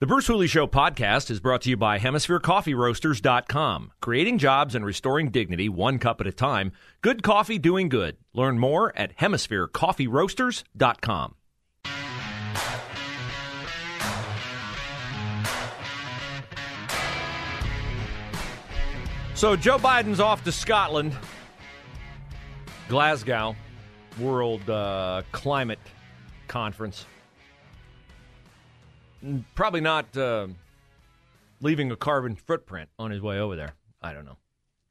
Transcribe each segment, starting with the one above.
The Bruce Hooley Show podcast is brought to you by HemisphereCoffeeRoasters.com. Creating jobs and restoring dignity one cup at a time. Good coffee doing good. Learn more at HemisphereCoffeeRoasters.com. So Joe Biden's off to Scotland, Glasgow, World uh, Climate Conference. Probably not uh, leaving a carbon footprint on his way over there. I don't know.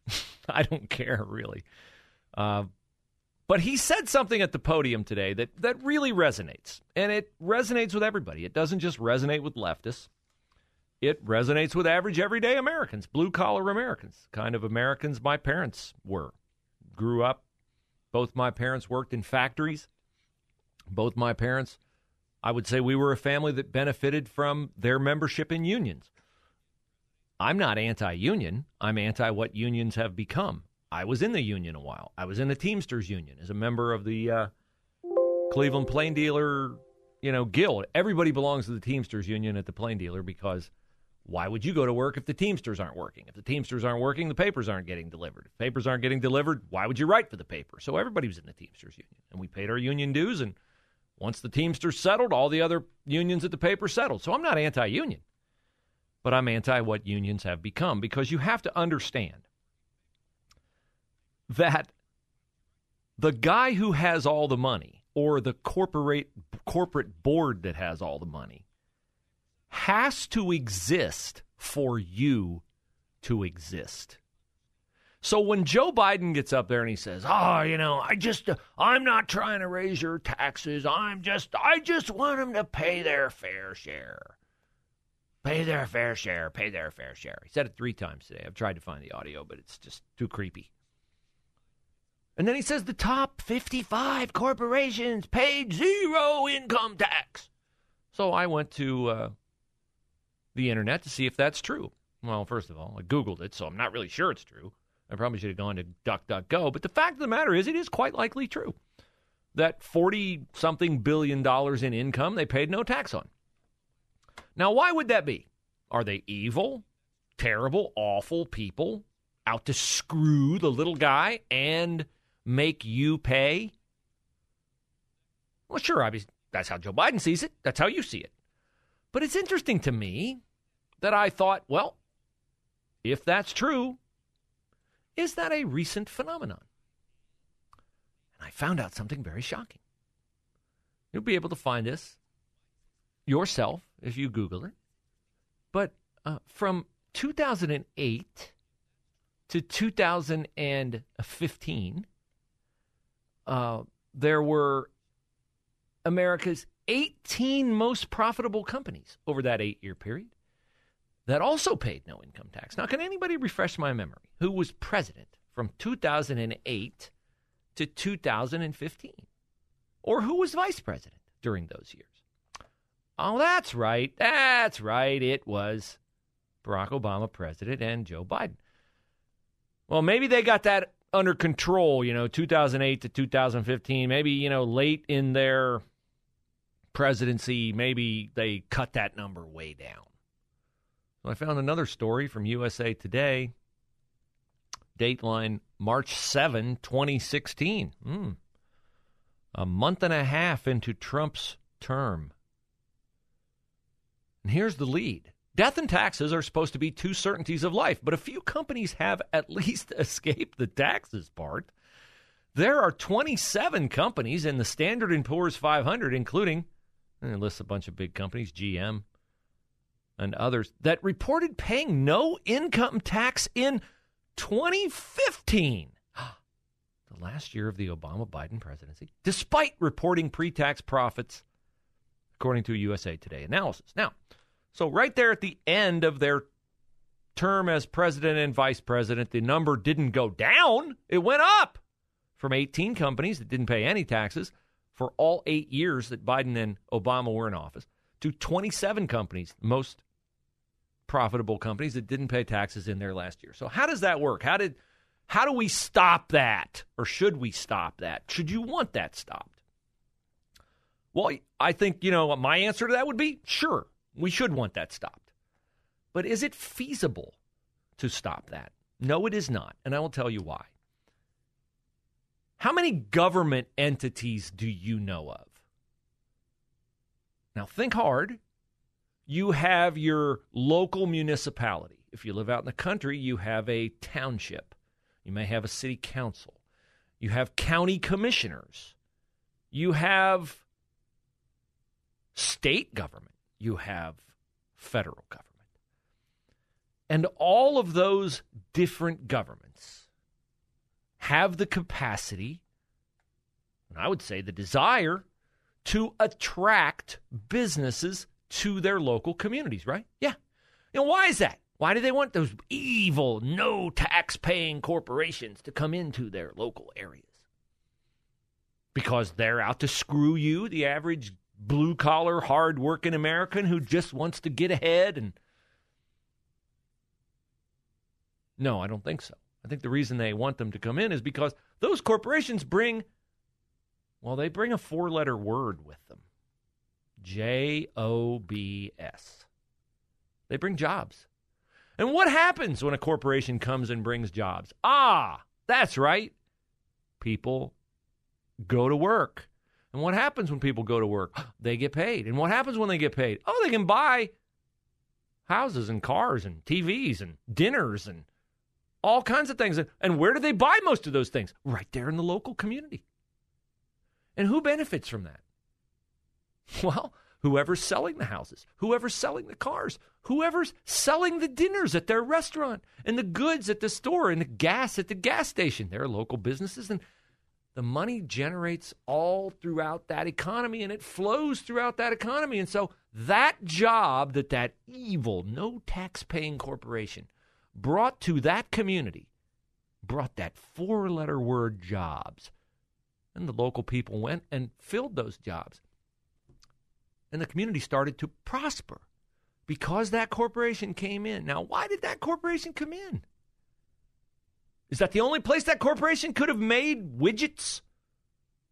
I don't care really. Uh, but he said something at the podium today that, that really resonates. And it resonates with everybody. It doesn't just resonate with leftists, it resonates with average, everyday Americans, blue collar Americans, kind of Americans my parents were. Grew up, both my parents worked in factories. Both my parents, I would say we were a family that benefited from their membership in unions. I'm not anti union, I'm anti what unions have become. I was in the union a while. I was in the Teamsters Union as a member of the uh, Cleveland Plain Dealer, you know, guild. Everybody belongs to the Teamsters Union at the Plain Dealer because why would you go to work if the Teamsters aren't working? If the Teamsters aren't working, the papers aren't getting delivered. If papers aren't getting delivered, why would you write for the paper? So everybody was in the Teamsters Union, and we paid our union dues. And once the Teamsters settled, all the other unions at the paper settled. So I'm not anti-union, but I'm anti what unions have become because you have to understand that the guy who has all the money or the corporate corporate board that has all the money has to exist for you to exist. So when Joe Biden gets up there and he says, "Oh, you know, I just I'm not trying to raise your taxes. I'm just I just want them to pay their fair share." Pay their fair share, pay their fair share. He said it 3 times today. I've tried to find the audio, but it's just too creepy. And then he says the top 55 corporations paid zero income tax. So I went to uh, the internet to see if that's true. Well, first of all, I Googled it, so I'm not really sure it's true. I probably should have gone to DuckDuckGo. But the fact of the matter is, it is quite likely true that 40 something billion dollars in income they paid no tax on. Now, why would that be? Are they evil, terrible, awful people out to screw the little guy and make you pay? Well, sure, obviously, that's how Joe Biden sees it. That's how you see it. But it's interesting to me that I thought, well, if that's true, is that a recent phenomenon? And I found out something very shocking. You'll be able to find this yourself if you Google it. But uh, from 2008 to 2015, uh, there were America's 18 most profitable companies over that eight year period that also paid no income tax. Now, can anybody refresh my memory? Who was president from 2008 to 2015? Or who was vice president during those years? Oh, that's right. That's right. It was Barack Obama president and Joe Biden. Well, maybe they got that under control, you know, 2008 to 2015. Maybe, you know, late in their presidency, maybe they cut that number way down. I found another story from USA Today, dateline March 7, 2016. Mm. A month and a half into Trump's term. And here's the lead. Death and taxes are supposed to be two certainties of life, but a few companies have at least escaped the taxes part. There are 27 companies in the Standard & Poor's 500, including, and it lists a bunch of big companies, GM and others, that reported paying no income tax in 2015, the last year of the Obama Biden presidency, despite reporting pre tax profits, according to USA Today analysis. Now, So, right there at the end of their term as president and vice president, the number didn't go down, it went up from 18 companies that didn't pay any taxes for all eight years that Biden and Obama were in office to 27 companies, most profitable companies that didn't pay taxes in their last year. So, how does that work? How did how do we stop that? Or should we stop that? Should you want that stopped? Well, I think, you know, my answer to that would be sure, we should want that stopped. But is it feasible to stop that? No, it is not. And I will tell you why. How many government entities do you know of? Now, think hard. You have your local municipality. If you live out in the country, you have a township. You may have a city council. You have county commissioners. You have state government. You have federal government. And all of those different governments have the capacity, and I would say the desire, to attract businesses to their local communities, right? Yeah. Know, why is that? Why do they want those evil, no tax paying corporations to come into their local areas? Because they're out to screw you, the average blue collar, hard working American who just wants to get ahead and. No, I don't think so. I think the reason they want them to come in is because those corporations bring, well, they bring a four letter word with them J O B S. They bring jobs. And what happens when a corporation comes and brings jobs? Ah, that's right. People go to work. And what happens when people go to work? They get paid. And what happens when they get paid? Oh, they can buy houses and cars and TVs and dinners and all kinds of things. And where do they buy most of those things? Right there in the local community. And who benefits from that? Well, whoever's selling the houses, whoever's selling the cars, whoever's selling the dinners at their restaurant and the goods at the store and the gas at the gas station. They're local businesses and the money generates all throughout that economy and it flows throughout that economy. And so that job that that evil, no tax paying corporation brought to that community brought that four letter word jobs. And the local people went and filled those jobs and the community started to prosper because that corporation came in. Now, why did that corporation come in? Is that the only place that corporation could have made widgets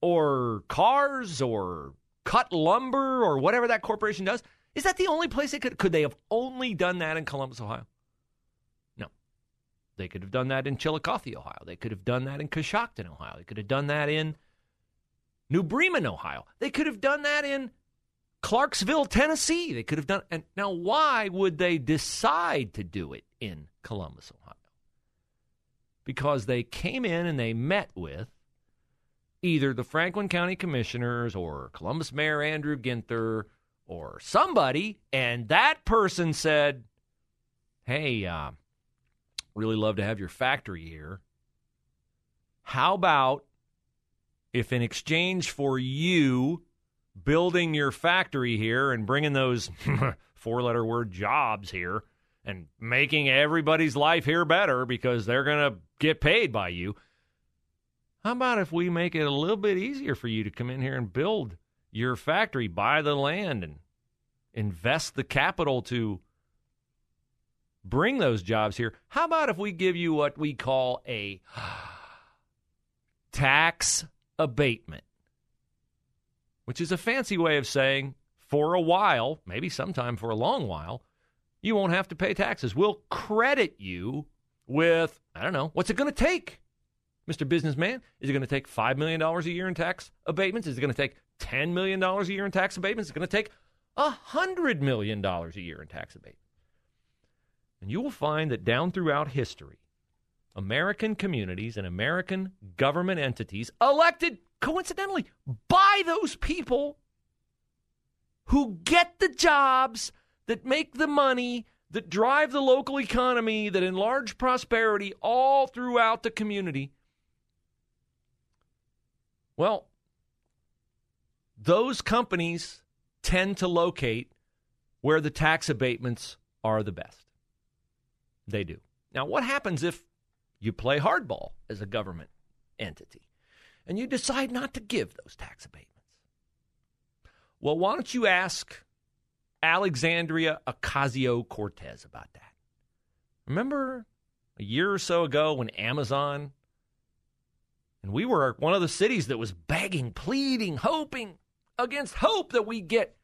or cars or cut lumber or whatever that corporation does? Is that the only place they could could they have only done that in Columbus, Ohio? No. They could have done that in Chillicothe, Ohio. They could have done that in Coshocton, Ohio. They could have done that in New Bremen, Ohio. They could have done that in Clarksville, Tennessee. They could have done. And now, why would they decide to do it in Columbus, Ohio? Because they came in and they met with either the Franklin County Commissioners or Columbus Mayor Andrew Ginther or somebody, and that person said, "Hey, uh, really love to have your factory here. How about if, in exchange for you?" Building your factory here and bringing those four letter word jobs here and making everybody's life here better because they're going to get paid by you. How about if we make it a little bit easier for you to come in here and build your factory, buy the land, and invest the capital to bring those jobs here? How about if we give you what we call a tax abatement? Which is a fancy way of saying for a while, maybe sometime for a long while, you won't have to pay taxes. We'll credit you with, I don't know, what's it going to take? Mr. Businessman, is it going to take $5 million a year in tax abatements? Is it going to take $10 million a year in tax abatements? Is it going to take $100 million a year in tax abatements? And you will find that down throughout history, American communities and American government entities elected coincidentally, by those people who get the jobs that make the money, that drive the local economy, that enlarge prosperity all throughout the community. Well, those companies tend to locate where the tax abatements are the best. They do. Now, what happens if you play hardball as a government entity and you decide not to give those tax abatements? Well, why don't you ask Alexandria Ocasio Cortez about that? Remember a year or so ago when Amazon, and we were one of the cities that was begging, pleading, hoping against hope that we get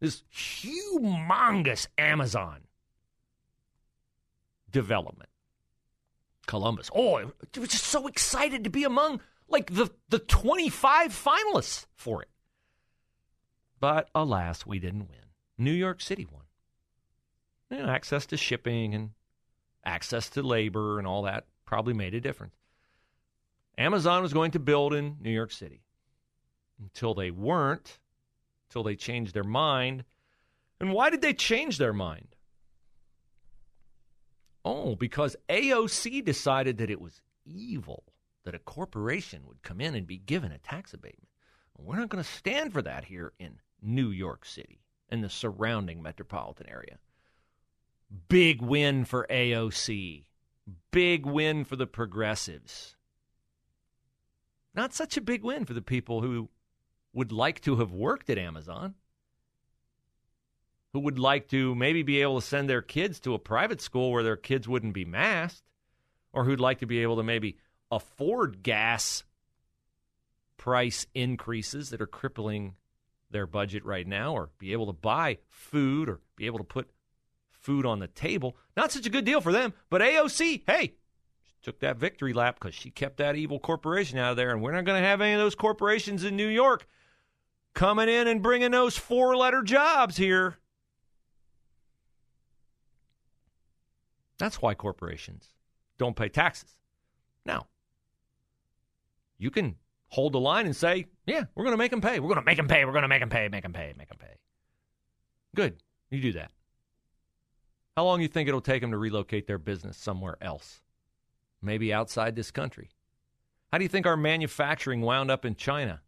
this humongous Amazon development. Columbus. Oh, I was just so excited to be among like the, the 25 finalists for it. But alas, we didn't win. New York City won. You know, access to shipping and access to labor and all that probably made a difference. Amazon was going to build in New York City until they weren't, until they changed their mind. And why did they change their mind? Oh, because AOC decided that it was evil that a corporation would come in and be given a tax abatement. We're not going to stand for that here in New York City and the surrounding metropolitan area. Big win for AOC. Big win for the progressives. Not such a big win for the people who would like to have worked at Amazon, who would like to maybe be able to send their kids to a private school where their kids wouldn't be masked, or who'd like to be able to maybe afford gas price increases that are crippling their budget right now, or be able to buy food, or be able to put food on the table. Not such a good deal for them. But AOC, hey, took that victory lap because she kept that evil corporation out of there. And we're not going to have any of those corporations in New York coming in and bringing those four letter jobs here. That's why corporations don't pay taxes. You can hold the line and say, yeah, we're going to make them pay. We're going to make them pay. We're going to make them pay, make them pay, make them pay. Good. You do that. How long do you think it'll take them to relocate their business somewhere else? Maybe outside this country. How do you think our manufacturing wound up in China?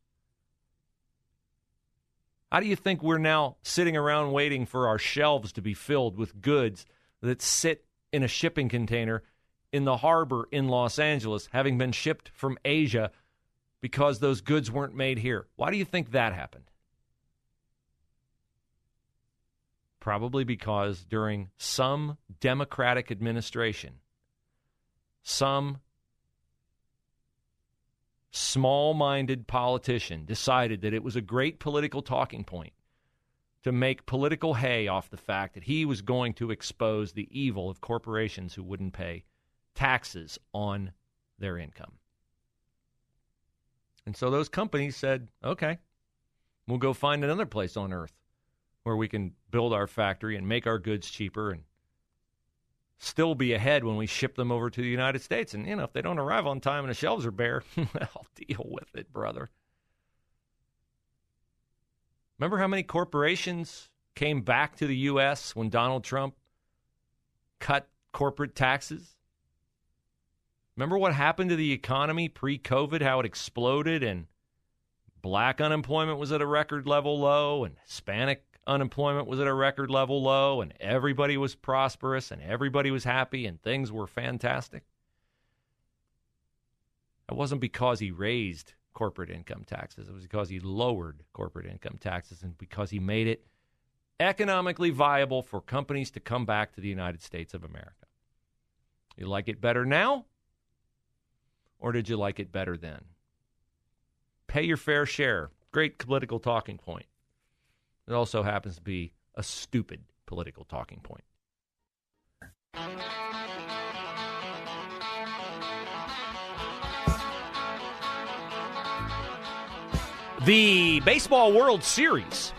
How do you think we're now sitting around waiting for our shelves to be filled with goods that sit in a shipping container in the harbor in Los Angeles, having been shipped from Asia because those goods weren't made here? Why do you think that happened? Probably because during some Democratic administration, some small minded politician decided that it was a great political talking point to make political hay off the fact that he was going to expose the evil of corporations who wouldn't pay taxes on their income. And so those companies said, okay, we'll go find another place on earth where we can build our factory and make our goods cheaper and still be ahead when we ship them over to the United States. And, you know, if they don't arrive on time and the shelves are bare, I'll deal with it, brother. Remember how many corporations came back to the U.S. when Donald Trump cut corporate taxes? Remember what happened to the economy pre COVID, how it exploded and black unemployment was at a record level low and Hispanic unemployment was at a record level low, and everybody was prosperous and everybody was happy and things were fantastic. It wasn't because he raised corporate income taxes, it was because he lowered corporate income taxes and because he made it economically viable for companies to come back to the United States of America. You like it better now? Or did you like it better then? Pay your fair share. Great political talking point. It also happens to be a stupid political talking point. The Baseball World Series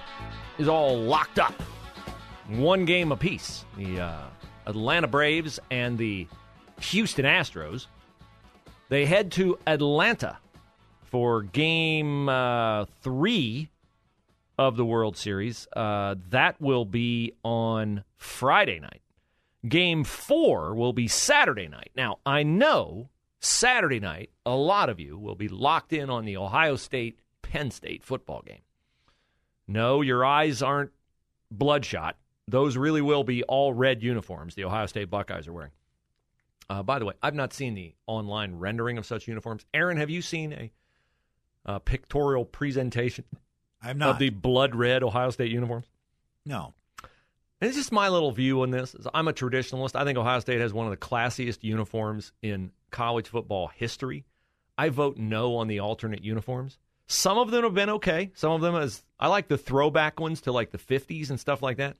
is all locked up. One game apiece. The uh, Atlanta Braves and the Houston Astros. They head to Atlanta for game uh, three of the World Series. Uh, that will be on Friday night. Game four will be Saturday night. Now, I know Saturday night, a lot of you will be locked in on the Ohio State Penn State football game. No, your eyes aren't bloodshot. those really will be all red uniforms the Ohio State Buckeyes are wearing. Uh, by the way, I've not seen the online rendering of such uniforms. Aaron, have you seen a, a pictorial presentation I'm not. of the blood red Ohio State uniforms? no. And it's just my little view on this. I'm a traditionalist. I think Ohio State has one of the classiest uniforms in college football history. I vote no on the alternate uniforms. Some of them have been okay. Some of them as I like the throwback ones to like the 50s and stuff like that.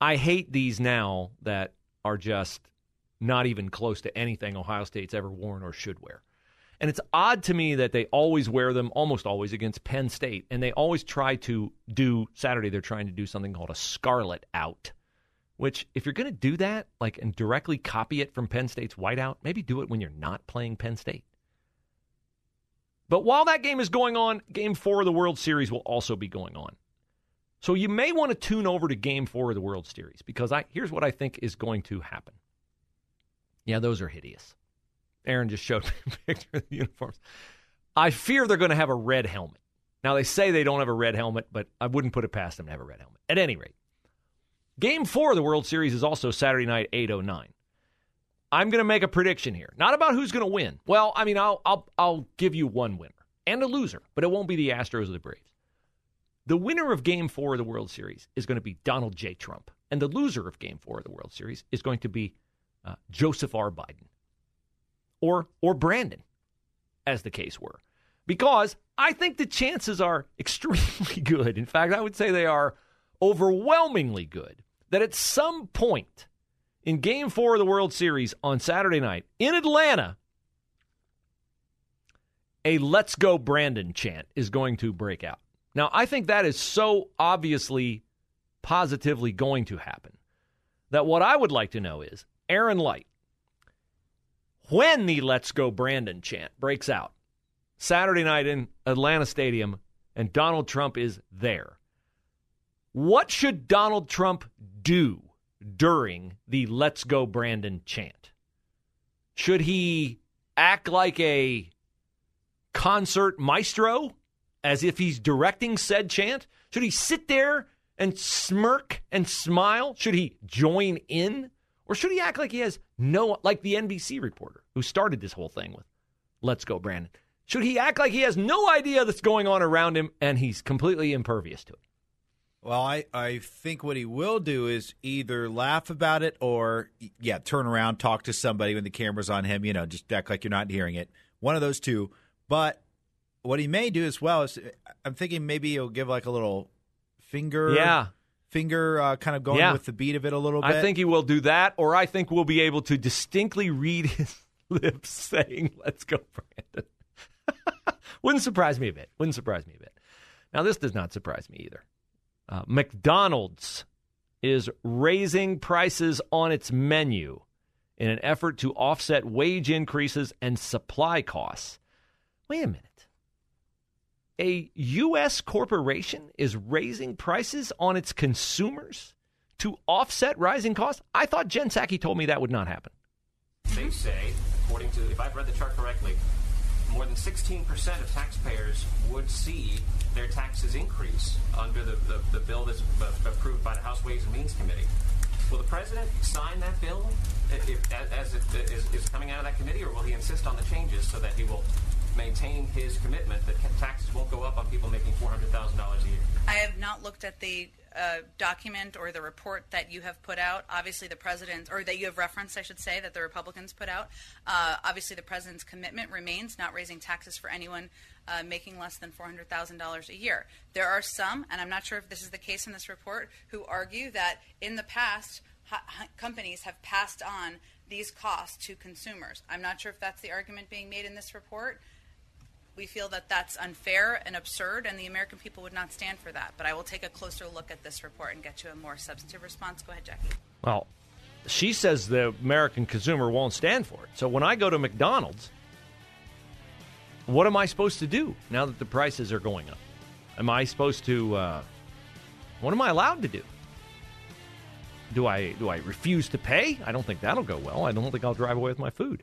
I hate these now that are just not even close to anything Ohio State's ever worn or should wear. And it's odd to me that they always wear them, almost always against Penn State, and they always try to do Saturday. They're trying to do something called a scarlet out, which if you're going to do that, like and directly copy it from Penn State's whiteout, maybe do it when you're not playing Penn State. But while that game is going on, Game Four of the World Series will also be going on. So you may want to tune over to Game Four of the World Series because I here's what I think is going to happen. Yeah, those are hideous. Aaron just showed me a picture of the uniforms. I fear they're going to have a red helmet. Now, they say they don't have a red helmet, but I wouldn't put it past them to have a red helmet. At any rate, game four of the World Series is also Saturday night, 8.09. I'm going to make a prediction here. Not about who's going to win. Well, I mean, I'll, I'll, I'll give you one winner and a loser, but it won't be the Astros or the Braves. The winner of game four of the World Series is going to be Donald J. Trump, and the loser of game four of the World Series is going to be uh, Joseph R. Biden or or Brandon, as the case were, because I think the chances are extremely good. In fact, I would say they are overwhelmingly good that at some point in Game Four of the World Series on Saturday night in Atlanta, a "Let's Go Brandon" chant is going to break out. Now, I think that is so obviously, positively going to happen that what I would like to know is Aaron Light when the Let's Go Brandon chant breaks out Saturday night in Atlanta Stadium and Donald Trump is there. What should Donald Trump do during the Let's Go Brandon chant? Should he act like a concert maestro as if he's directing said chant? Should he sit there and smirk and smile? Should he join in? Or should he act like he has no, like the NBC reporter who started this whole thing with, let's go, Brandon? Should he act like he has no idea that's going on around him and he's completely impervious to it? Well, I, I think what he will do is either laugh about it or, yeah, turn around, talk to somebody when the camera's on him, you know, just act like you're not hearing it. One of those two. But what he may do as well is, I'm thinking maybe he'll give like a little finger. Yeah. Finger uh, kind of going Yeah. with the beat of it a little bit. I think he will do that, or I think we'll be able to distinctly read his lips saying, let's go, Brandon. Wouldn't surprise me a bit. Wouldn't surprise me a bit. Now, this does not surprise me either. Uh, McDonald's is raising prices on its menu in an effort to offset wage increases and supply costs. Wait a minute. A U.S. corporation is raising prices on its consumers to offset rising costs? I thought Jen Psaki told me that would not happen. They say, according to, if I've read the chart correctly, more than 16% of taxpayers would see their taxes increase under the, the, the bill that's approved by the House Ways and Means Committee. Will the president sign that bill if, as it is coming out of that committee, or will he insist on the changes so that he will maintain his commitment that taxes won't go up on people making $400,000 a year? I have not looked at the uh, document or the report that you have put out. Obviously, the president, or that you have referenced, I should say, that the Republicans put out. Uh, obviously, the president's commitment remains not raising taxes for anyone uh, making less than $400,000 a year. There are some, and I'm not sure if this is the case in this report, who argue that in the past, companies have passed on these costs to consumers. I'm not sure if that's the argument being made in this report. We feel that that's unfair and absurd, and the American people would not stand for that. But I will take a closer look at this report and get you a more substantive response. Go ahead, Jackie. Well, she says the American consumer won't stand for it. So when I go to McDonald's, what am I supposed to do now that the prices are going up? Am I supposed to? Uh, what am I allowed to do? Do I do I refuse to pay? I don't think that'll go well. I don't think I'll drive away with my food.